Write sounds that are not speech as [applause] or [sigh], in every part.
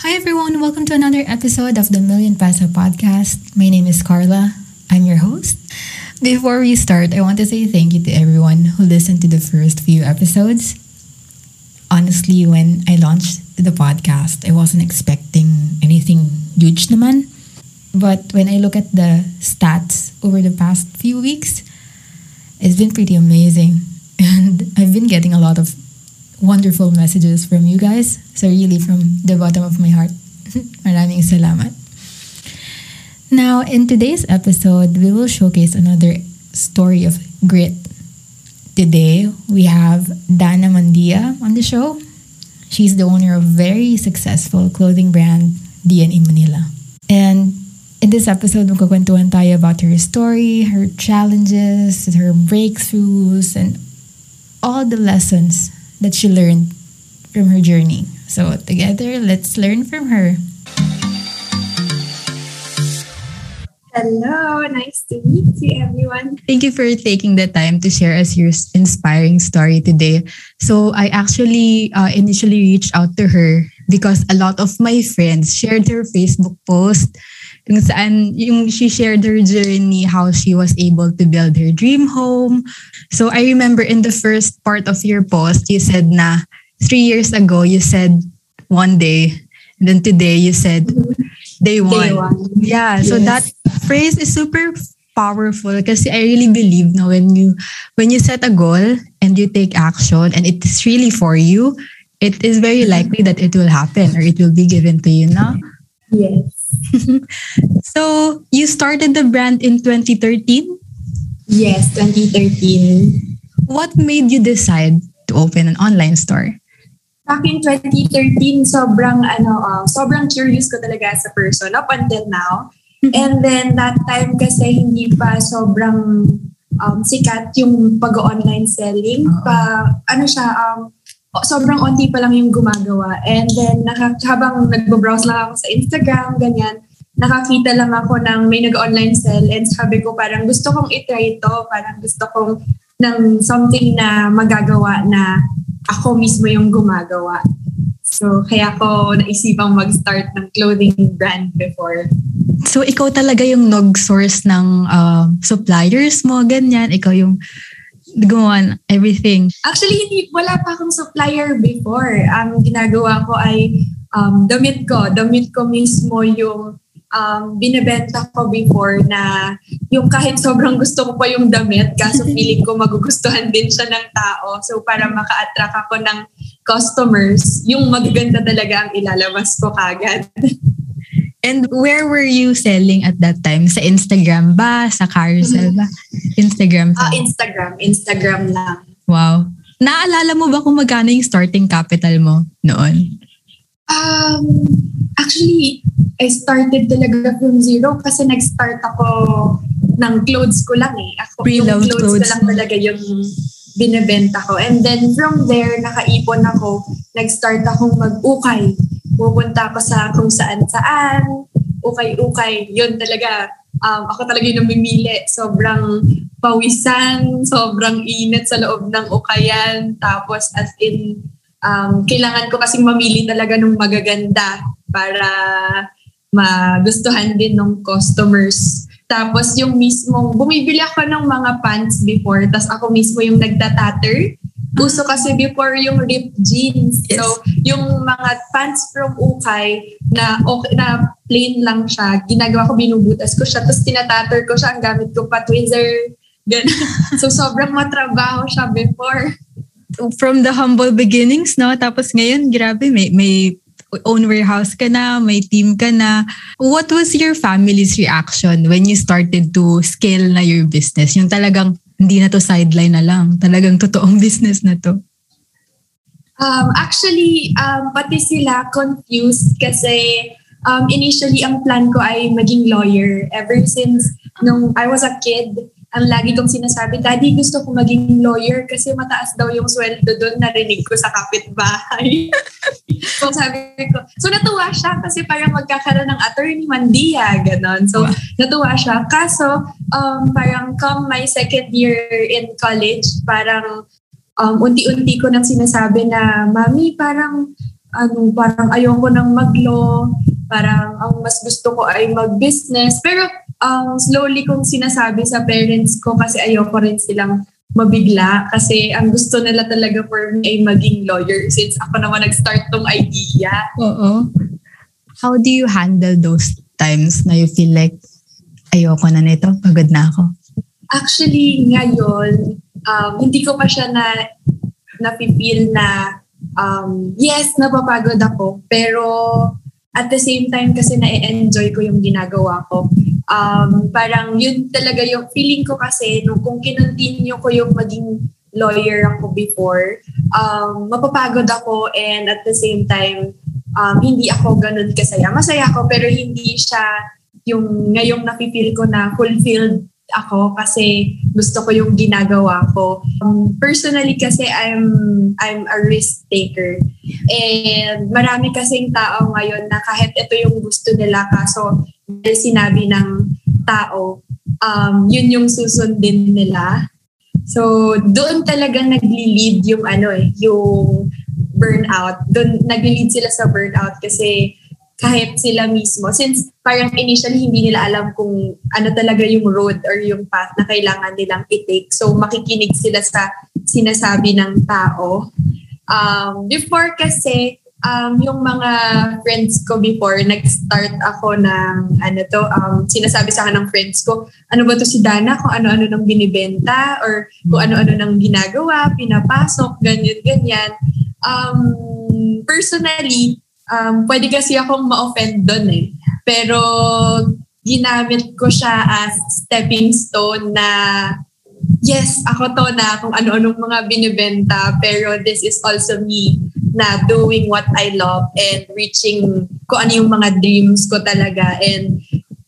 Hi, everyone. Welcome to another episode of the Million Peso Podcast. My name is Carla. I'm your host. Before we start, I want to say thank you to everyone who listened to the first few episodes. Honestly, when I launched the podcast, I wasn't expecting anything huge naman. But when I look at the stats over the past few weeks, it's been pretty amazing. [laughs] And I've been getting a lot of wonderful messages from you guys. So really from the bottom of my heart, [laughs] maraming salamat. Now, in today's episode, we will showcase another story of grit. Today, we have Dana Mandia on the show. She's the owner of very successful clothing brand DNA Manila. And in this episode, magkukwentuhan tayo about her story, her challenges, her breakthroughs, and all the lessons that she learned from her journey. So, together, let's learn from her. Hello, nice to meet you, everyone. Thank you for taking the time to share us your inspiring story today. So, I actually uh, initially reached out to her because a lot of my friends shared her Facebook post kung saan yung she shared her journey, how she was able to build her dream home. So I remember in the first part of your post, you said na three years ago, you said one day. And then today you said day one. Day one. Yeah. So Yes. that phrase is super powerful because I really believe no when you when you set a goal and you take action and it's really for you, it is very likely that it will happen or it will be given to you now. Yes. [laughs] So you started the brand in 2013. Yes, 2013. What made you decide to open an online store? Back in 2013, sobrang, ano, uh, sobrang curious ko talaga as a person up until now. And then that time kasi hindi pa sobrang um, sikat yung pag-online selling. Pa, ano siya, um, sobrang onti pa lang yung gumagawa. And then naka, habang nagbo-browse lang ako sa Instagram, ganyan, nakakita lang ako ng may nag-online sell and sabi ko parang gusto kong itry ito. Parang gusto kong ng something na magagawa na ako mismo yung gumagawa. So, kaya ako naisipang mag-start ng clothing brand before. So ikaw talaga yung nag-source ng um, suppliers mo, ganyan. Ikaw yung gumawa ng everything. Actually, hindi, wala pa akong supplier before. Ang ginagawa ko ay um, damit ko. Damit ko mismo yung um, binibenta ko before na yung kahit sobrang gusto ko pa yung damit, kaso [laughs] feeling ko magugustuhan din siya ng tao. So para maka-attract ako ng customers, yung magaganda talaga ang ilalabas ko kagad. [laughs] And where were you selling at that time? Sa Instagram ba? Sa carousel ba? Instagram. Ah, Instagram. Instagram lang. Wow. Naalala mo ba kung magkano yung starting capital mo noon? Um, actually, I started talaga from zero kasi nag-start ako ng clothes ko lang eh. Ako, Pre-loved yung clothes clothes, ko lang talaga yung binibenta ko. And then from there, nakaipon ako. Nag-start akong mag-ukay. Pupunta ako sa kung saan-saan. Ukay-ukay. Yun talaga. Um, ako talaga yung namimili. Sobrang pawisan, sobrang init sa loob ng ukayan. Tapos as in, um, kailangan ko kasing mamili talaga ng magaganda para magustuhan din ng customers. Tapos yung mismong, bumibili ako ng mga pants before, tapos ako mismo yung nagtatatter. Uso kasi before yung ripped jeans. Yes. So, yung mga pants from Ukay na, okay, na plain lang siya, ginagawa ko, binubutas ko siya, tapos tinatatter ko siya, ang gamit ko pa tweezer. Ganun. [laughs] so, sobrang matrabaho siya before. From the humble beginnings, no? Tapos ngayon, grabe, may, may own warehouse ka na, may team ka na. What was your family's reaction when you started to scale na your business? Yung talagang hindi na to sideline na lang. Talagang totoong [laughs] business na to. Um, actually, um, pati sila confused kasi um, initially ang plan ko ay maging lawyer. Ever since nung I was a kid, ang lagi kong sinasabi, Daddy, gusto ko maging lawyer kasi mataas daw yung sweldo doon, narinig ko sa kapitbahay. [laughs] so sabi ko, so natuwa siya kasi parang magkakaroon ng attorney mandia, ganon. So natuwa siya. Kaso, um, parang come my second year in college, parang um, unti-unti ko nang sinasabi na, Mami, parang ano, parang ayoko nang mag-law, parang ang mas gusto ko ay mag-business. Pero um, slowly kong sinasabi sa parents ko kasi ayoko rin silang mabigla kasi ang gusto nila talaga for me ay maging lawyer since ako naman nag-start tong idea. Oo. How do you handle those times na you feel like ayoko na nito, pagod na ako? Actually, ngayon, um, hindi ko pa siya na na-feel na um, yes, napapagod ako. Pero at the same time kasi na-enjoy ko yung ginagawa ko um, parang yun talaga yung feeling ko kasi nung kung kinontinue ko yung maging lawyer ako before, um, mapapagod ako and at the same time, um, hindi ako ganun kasaya. Masaya ako pero hindi siya yung ngayong nafe-feel ko na fulfilled ako kasi gusto ko yung ginagawa ko. Um, personally kasi I'm I'm a risk taker. And marami kasing tao ngayon na kahit ito yung gusto nila kaso dahil sinabi ng tao, um, yun yung susundin nila. So, doon talaga nagli-lead yung ano eh, yung burnout. Doon nagli-lead sila sa burnout kasi kahit sila mismo, since parang initially hindi nila alam kung ano talaga yung road or yung path na kailangan nilang i-take. So, makikinig sila sa sinasabi ng tao. Um, before kasi, um, yung mga friends ko before, nag-start ako ng, ano to, um, sinasabi sa akin ng friends ko, ano ba to si Dana, kung ano-ano nang binibenta, or kung ano-ano nang ginagawa, pinapasok, ganyan-ganyan. Um, personally, um, pwede kasi akong ma-offend doon eh. Pero, ginamit ko siya as stepping stone na yes, ako to na kung ano-anong mga binibenta, pero this is also me na doing what I love and reaching ko ano yung mga dreams ko talaga. And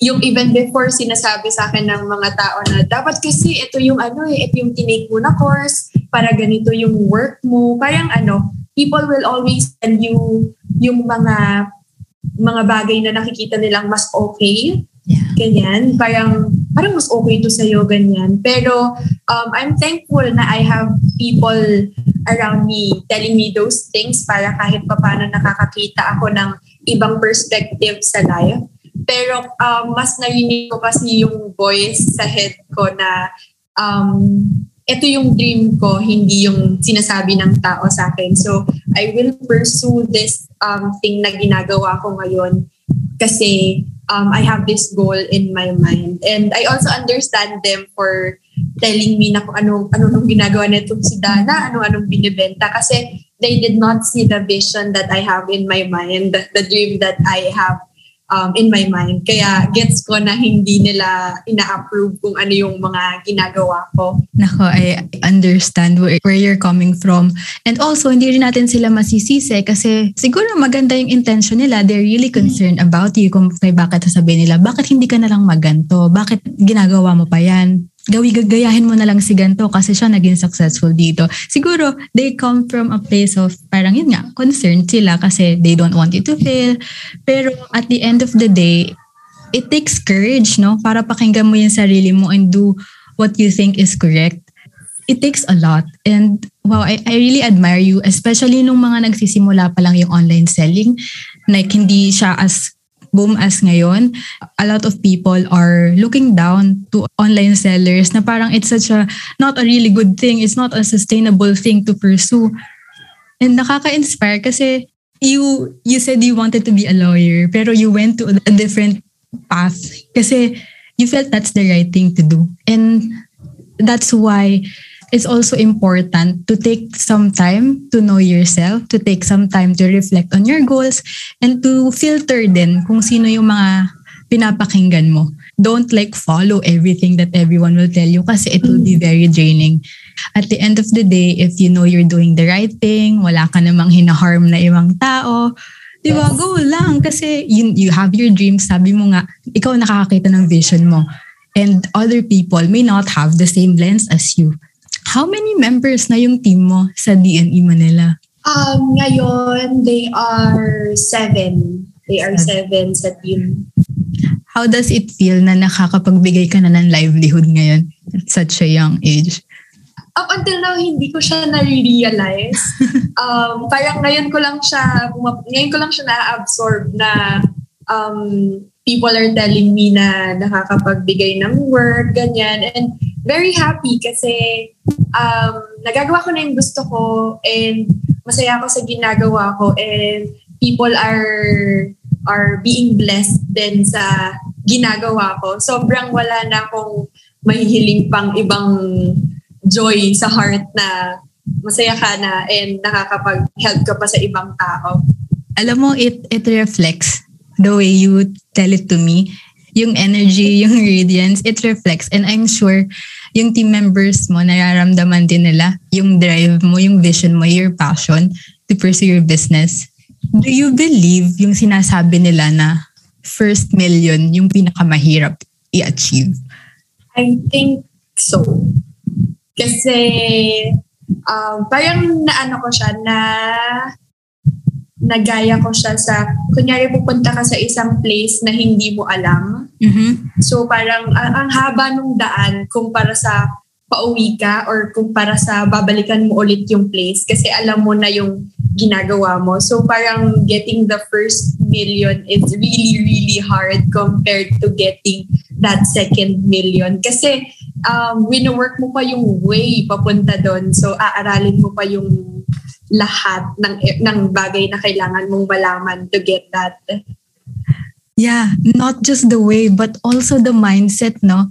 yung even before sinasabi sa akin ng mga tao na dapat kasi ito yung ano eh, ito yung tinake mo na course para ganito yung work mo. Parang ano, people will always tell you yung mga mga bagay na nakikita nilang mas okay. Yeah. Ganyan. Parang, parang mas okay to sa'yo, ganyan. Pero um, I'm thankful na I have people around me telling me those things para kahit paano nakakakita ako ng ibang perspective sa life. Pero um, mas narinig ko kasi yung voice sa head ko na um, ito yung dream ko, hindi yung sinasabi ng tao sa akin. So, I will pursue this um, thing na ginagawa ko ngayon kasi um, I have this goal in my mind. And I also understand them for telling me na kung ano, ano nung ginagawa nitong si Dana, ano anong binibenta. Kasi they did not see the vision that I have in my mind, the dream that I have um, in my mind. Kaya gets ko na hindi nila ina-approve kung ano yung mga ginagawa ko. Nako, I understand where, where you're coming from. And also, hindi rin natin sila masisisi kasi siguro maganda yung intention nila. They're really concerned about you kung may bakit sasabihin nila, bakit hindi ka na lang maganto? Bakit ginagawa mo pa yan? Gawi gagayahin mo na lang si ganto kasi siya naging successful dito. Siguro, they come from a place of parang yun nga, concerned sila kasi they don't want you to fail. Pero at the end of the day, it takes courage, no? Para pakinggan mo yung sarili mo and do what you think is correct. It takes a lot. And wow, I, I really admire you, especially nung mga nagsisimula pa lang yung online selling. Like, hindi siya as boom as ngayon, a lot of people are looking down to online sellers na parang it's such a, not a really good thing. It's not a sustainable thing to pursue. And nakaka-inspire kasi you, you said you wanted to be a lawyer pero you went to a different path kasi you felt that's the right thing to do. And that's why it's also important to take some time to know yourself, to take some time to reflect on your goals, and to filter din kung sino yung mga pinapakinggan mo. Don't like follow everything that everyone will tell you kasi it will be mm. very draining. At the end of the day, if you know you're doing the right thing, wala ka namang hinaharm na ibang tao, Di ba? Go lang. Kasi you, you have your dreams. Sabi mo nga, ikaw nakakakita ng vision mo. And other people may not have the same lens as you. How many members na yung team mo sa DNE Manila? Um, ngayon, they are seven. They are seven sa team. How does it feel na nakakapagbigay ka na ng livelihood ngayon at such a young age? up until now, hindi ko siya na-realize. [laughs] um, parang ngayon ko lang siya, ngayon ko lang siya na-absorb na um, people are telling me na nakakapagbigay ng work, ganyan. And very happy kasi um, nagagawa ko na yung gusto ko and masaya ako sa ginagawa ko and people are are being blessed din sa ginagawa ko. Sobrang wala na akong mahihiling pang ibang joy sa heart na masaya ka na and nakakapag-help ka pa sa ibang tao. Alam mo, it, it reflects the way you tell it to me. Yung energy, [laughs] yung radiance, it reflects. And I'm sure yung team members mo, nararamdaman din nila yung drive mo, yung vision mo, your passion to pursue your business. Do you believe yung sinasabi nila na first million yung pinakamahirap i-achieve? I think so. Kasi um, parang naano ko siya na nagaya ko siya sa, kunyari pupunta ka sa isang place na hindi mo alam. Mm-hmm. So parang ang, ang haba nung daan kumpara sa pauwi ka or kumpara sa babalikan mo ulit yung place kasi alam mo na yung ginagawa mo. So parang getting the first million is really, really hard compared to getting that second million. Kasi um, wino-work mo pa yung way papunta doon. So, aaralin mo pa yung lahat ng, ng bagay na kailangan mong malaman to get that. Yeah, not just the way, but also the mindset, no?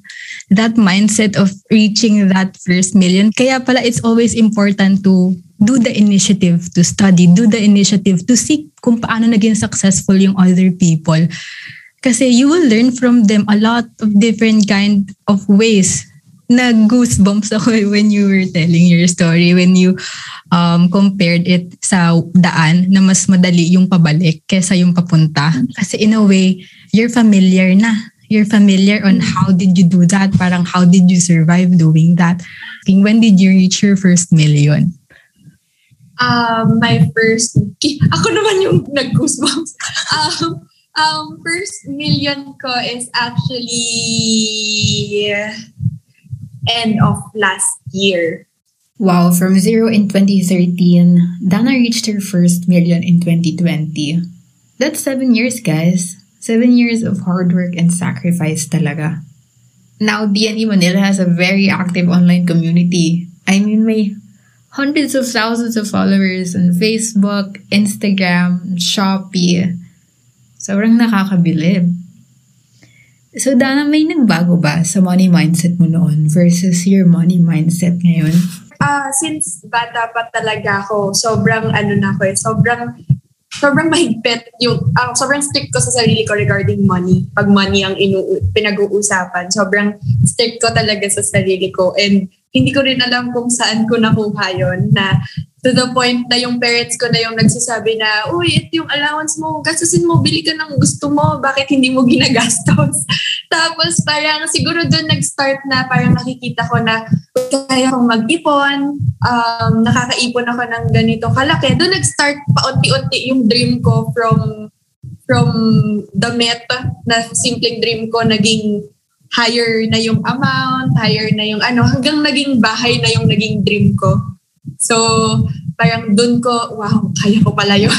That mindset of reaching that first million. Kaya pala, it's always important to do the initiative to study, do the initiative to seek kung paano naging successful yung other people. Kasi you will learn from them a lot of different kind of ways nag-goosebumps ako when you were telling your story, when you um, compared it sa daan na mas madali yung pabalik kesa yung papunta. Kasi in a way, you're familiar na. You're familiar on how did you do that? Parang how did you survive doing that? When did you reach your first million? Um, my first, [laughs] ako naman yung nag-goosebumps. [laughs] Um, um, first million ko is actually end of last year. Wow, from zero in 2013, Dana reached her first million in 2020. That's seven years, guys. Seven years of hard work and sacrifice talaga. Now, DNE Manila has a very active online community. I mean, may hundreds of thousands of followers on Facebook, Instagram, Shopee. Sobrang nakakabilib. So, Dana, may nagbago ba sa money mindset mo noon versus your money mindset ngayon? Uh, since bata pa talaga ako, sobrang ano na ako eh, sobrang sobrang mahigpit yung, uh, sobrang strict ko sa sarili ko regarding money. Pag money ang inu- pinag-uusapan, sobrang strict ko talaga sa sarili ko. And hindi ko rin alam kung saan ko nakuha yon na to the point na yung parents ko na yung nagsasabi na, uy, ito yung allowance mo, gastusin mo, bili ka ng gusto mo, bakit hindi mo ginagastos? [laughs] Tapos parang siguro doon nag-start na parang nakikita ko na kaya akong mag-ipon, um, nakakaipon ako ng ganito kalaki. Doon nag-start paunti-unti yung dream ko from from the meta na simpleng dream ko naging higher na yung amount, higher na yung ano, hanggang naging bahay na yung naging dream ko. So, parang dun ko, wow, kaya ko pala yun.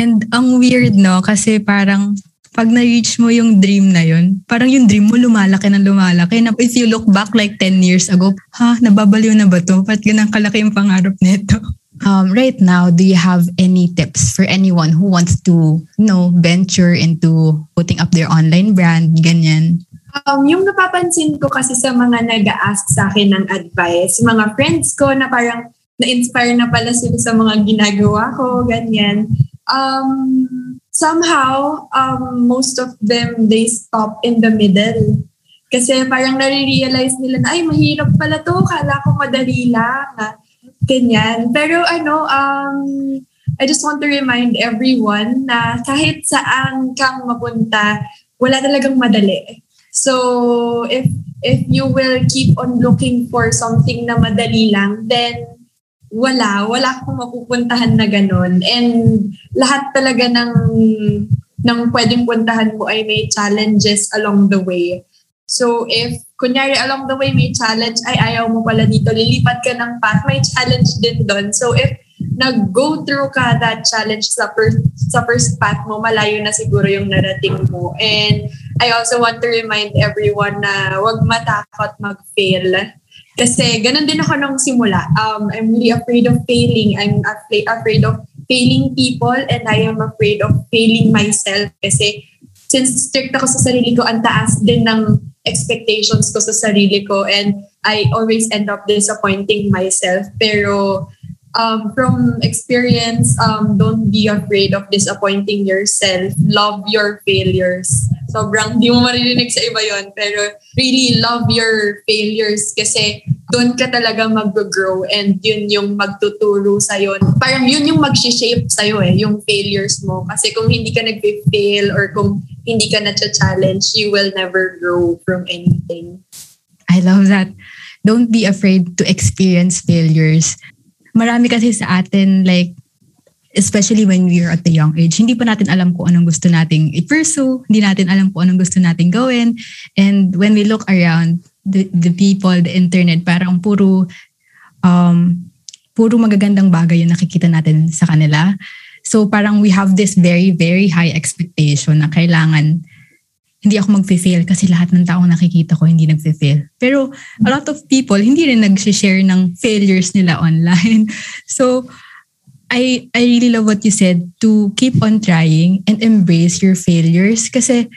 And ang weird, no? Kasi parang pag na-reach mo yung dream na yun, parang yung dream mo lumalaki na lumalaki. Na if you look back like 10 years ago, ha, nababaliw na ba to? Ba't ganang kalaki yung pangarap nito? [laughs] Um, right now, do you have any tips for anyone who wants to, you know, venture into putting up their online brand, ganyan? Um, yung napapansin ko kasi sa mga nag-ask sa akin ng advice, mga friends ko na parang na-inspire na pala sila sa mga ginagawa ko, ganyan. Um, somehow, um, most of them, they stop in the middle. Kasi parang nare-realize nila na, ay, mahirap pala to, kala ko madali lang. Ganyan. Pero ano, um, I just want to remind everyone na kahit saan kang mapunta, wala talagang madali So if if you will keep on looking for something na madali lang, then wala, wala kang mapupuntahan na ganun. And lahat talaga ng ng pwedeng puntahan mo ay may challenges along the way. So if, kunyari along the way may challenge, ay ayaw mo pala dito, lilipat ka ng path, may challenge din doon. So if nag-go through ka that challenge sa first, sa first path mo, malayo na siguro yung narating mo. And I also want to remind everyone na wag matakot mag-fail. Kasi ganun din ako nung simula. Um, I'm really afraid of failing. I'm afraid, afraid of failing people and I am afraid of failing myself kasi since strict ako sa sarili ko, ang taas din ng expectations ko sa sarili ko and I always end up disappointing myself. Pero um, from experience, um, don't be afraid of disappointing yourself. Love your failures. Sobrang di mo maririnig sa iba yon pero really love your failures kasi doon ka talaga mag-grow and yun yung magtuturo sa'yo. Parang yun yung mag-shape sa'yo eh, yung failures mo. Kasi kung hindi ka nag-fail or kung hindi ka na-challenge, you will never grow from anything. I love that. Don't be afraid to experience failures marami kasi sa atin like especially when we are at the young age, hindi pa natin alam kung anong gusto nating i-pursue, hindi natin alam kung anong gusto nating gawin. And when we look around, the, the people, the internet, parang puro, um, puro magagandang bagay yung nakikita natin sa kanila. So parang we have this very, very high expectation na kailangan hindi ako mag-fail kasi lahat ng taong nakikita ko hindi nag-fail. Pero a lot of people hindi rin nag-share ng failures nila online. [laughs] So I I really love what you said to keep on trying and embrace your failures kasi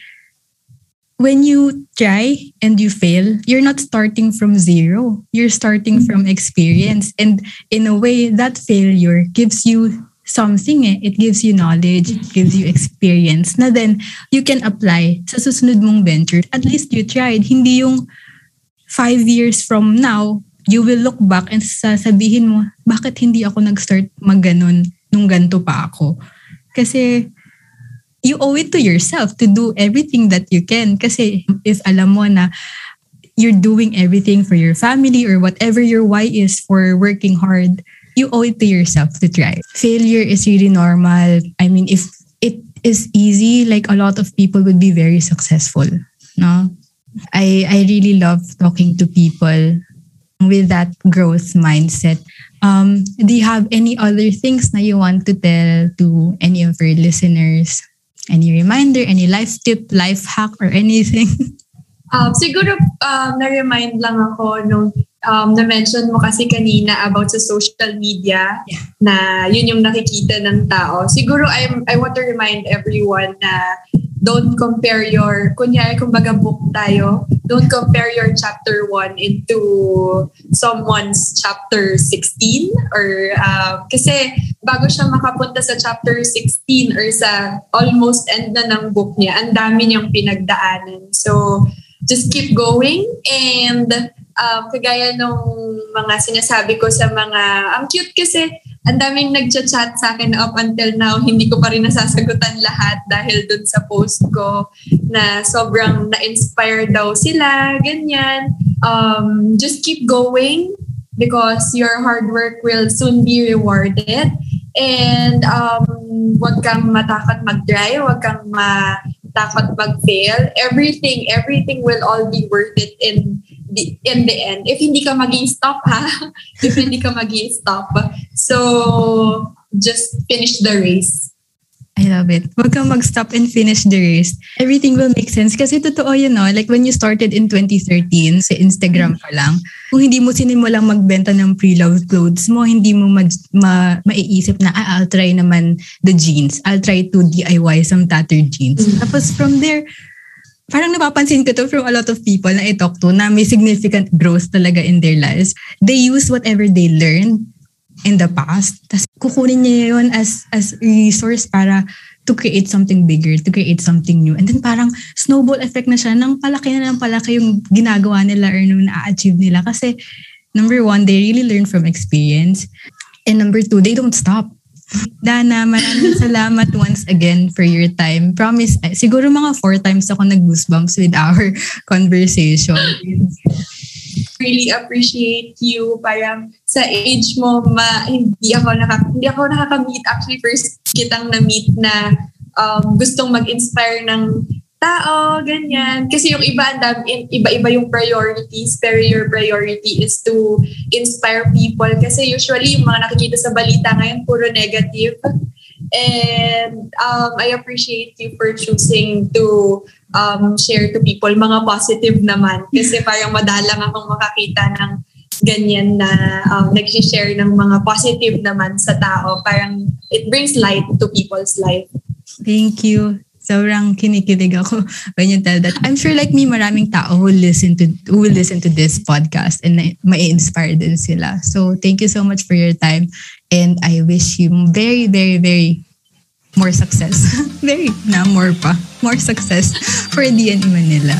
when you try and you fail, you're not starting from zero. You're starting from experience and in a way that failure gives you something eh. It gives you knowledge, it gives you experience na then you can apply sa susunod mong venture. At least you tried. Hindi yung five years from now, you will look back and sasabihin mo, bakit hindi ako nag-start mag-ganon nung ganto pa ako? Kasi you owe it to yourself to do everything that you can. Kasi if alam mo na you're doing everything for your family or whatever your why is for working hard, you owe it to yourself to try. Failure is really normal. I mean, if it is easy, like a lot of people would be very successful. No? I, I really love talking to people with that growth mindset. Um, do you have any other things that you want to tell to any of your listeners? Any reminder, any life tip, life hack, or anything? [laughs] Um, siguro um, na-remind lang ako nung um, na-mention mo kasi kanina about sa social media yeah. na yun yung nakikita ng tao. Siguro I'm, I want to remind everyone na don't compare your, kunyari kumbaga book tayo, don't compare your chapter 1 into someone's chapter 16 or uh, kasi bago siya makapunta sa chapter 16 or sa almost end na ng book niya, ang dami niyang pinagdaanan. So, just keep going and um, kagaya nung mga sinasabi ko sa mga, ang cute kasi ang daming nagchat-chat sa akin up until now, hindi ko pa rin nasasagutan lahat dahil dun sa post ko na sobrang na-inspire daw sila, ganyan. Um, just keep going because your hard work will soon be rewarded. And um, wag kang matakot mag-try, wag kang matakot mag-fail. Everything, everything will all be worth it in the, in the end, if hindi ka magi stop ha, [laughs] if hindi ka magi stop so just finish the race. I love it. Huwag kang mag-stop and finish the race. Everything will make sense. Kasi totoo yun, no? Like when you started in 2013, sa Instagram pa lang, kung hindi mo sinimulang magbenta ng pre-loved clothes mo, hindi mo ma- ma- maiisip na, ah, I'll try naman the jeans. I'll try to DIY some tattered jeans. Mm-hmm. Tapos from there, parang napapansin ko to from a lot of people na I-talk to na may significant growth talaga in their lives. They use whatever they learned in the past. Tapos kukunin niya yun as, as resource para to create something bigger, to create something new. And then parang snowball effect na siya nang palaki na ng palaki yung ginagawa nila or nung na-achieve nila. Kasi number one, they really learn from experience. And number two, they don't stop Dana, maraming salamat [laughs] once again for your time. Promise, eh, siguro mga four times ako nag-goosebumps with our [laughs] conversation. Really appreciate you. Parang sa age mo, ma, hindi ako, naka, hindi ako nakaka-meet. Actually, first kitang na-meet na um, gustong mag-inspire ng tao, ganyan. Kasi yung iba, iba-iba yung priorities, pero your priority is to inspire people. Kasi usually, yung mga nakikita sa balita ngayon, puro negative. And um, I appreciate you for choosing to um, share to people mga positive naman. Kasi [laughs] parang madalang akong makakita ng ganyan na um, nag-share ng mga positive naman sa tao. Parang it brings light to people's life. Thank you sobrang kinikilig ako [laughs] when you tell that. I'm sure like me, maraming tao who listen to who will listen to this podcast and ma-inspire din sila. So thank you so much for your time and I wish you very, very, very more success. [laughs] very na more pa. More success for DNE Manila.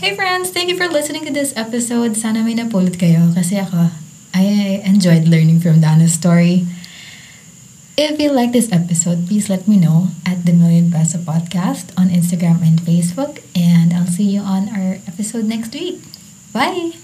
Hey friends! Thank you for listening to this episode. Sana may napulot kayo kasi ako, I enjoyed learning from Dana's story. If you like this episode, please let me know at the Million Peso Podcast on Instagram and Facebook. And I'll see you on our episode next week. Bye!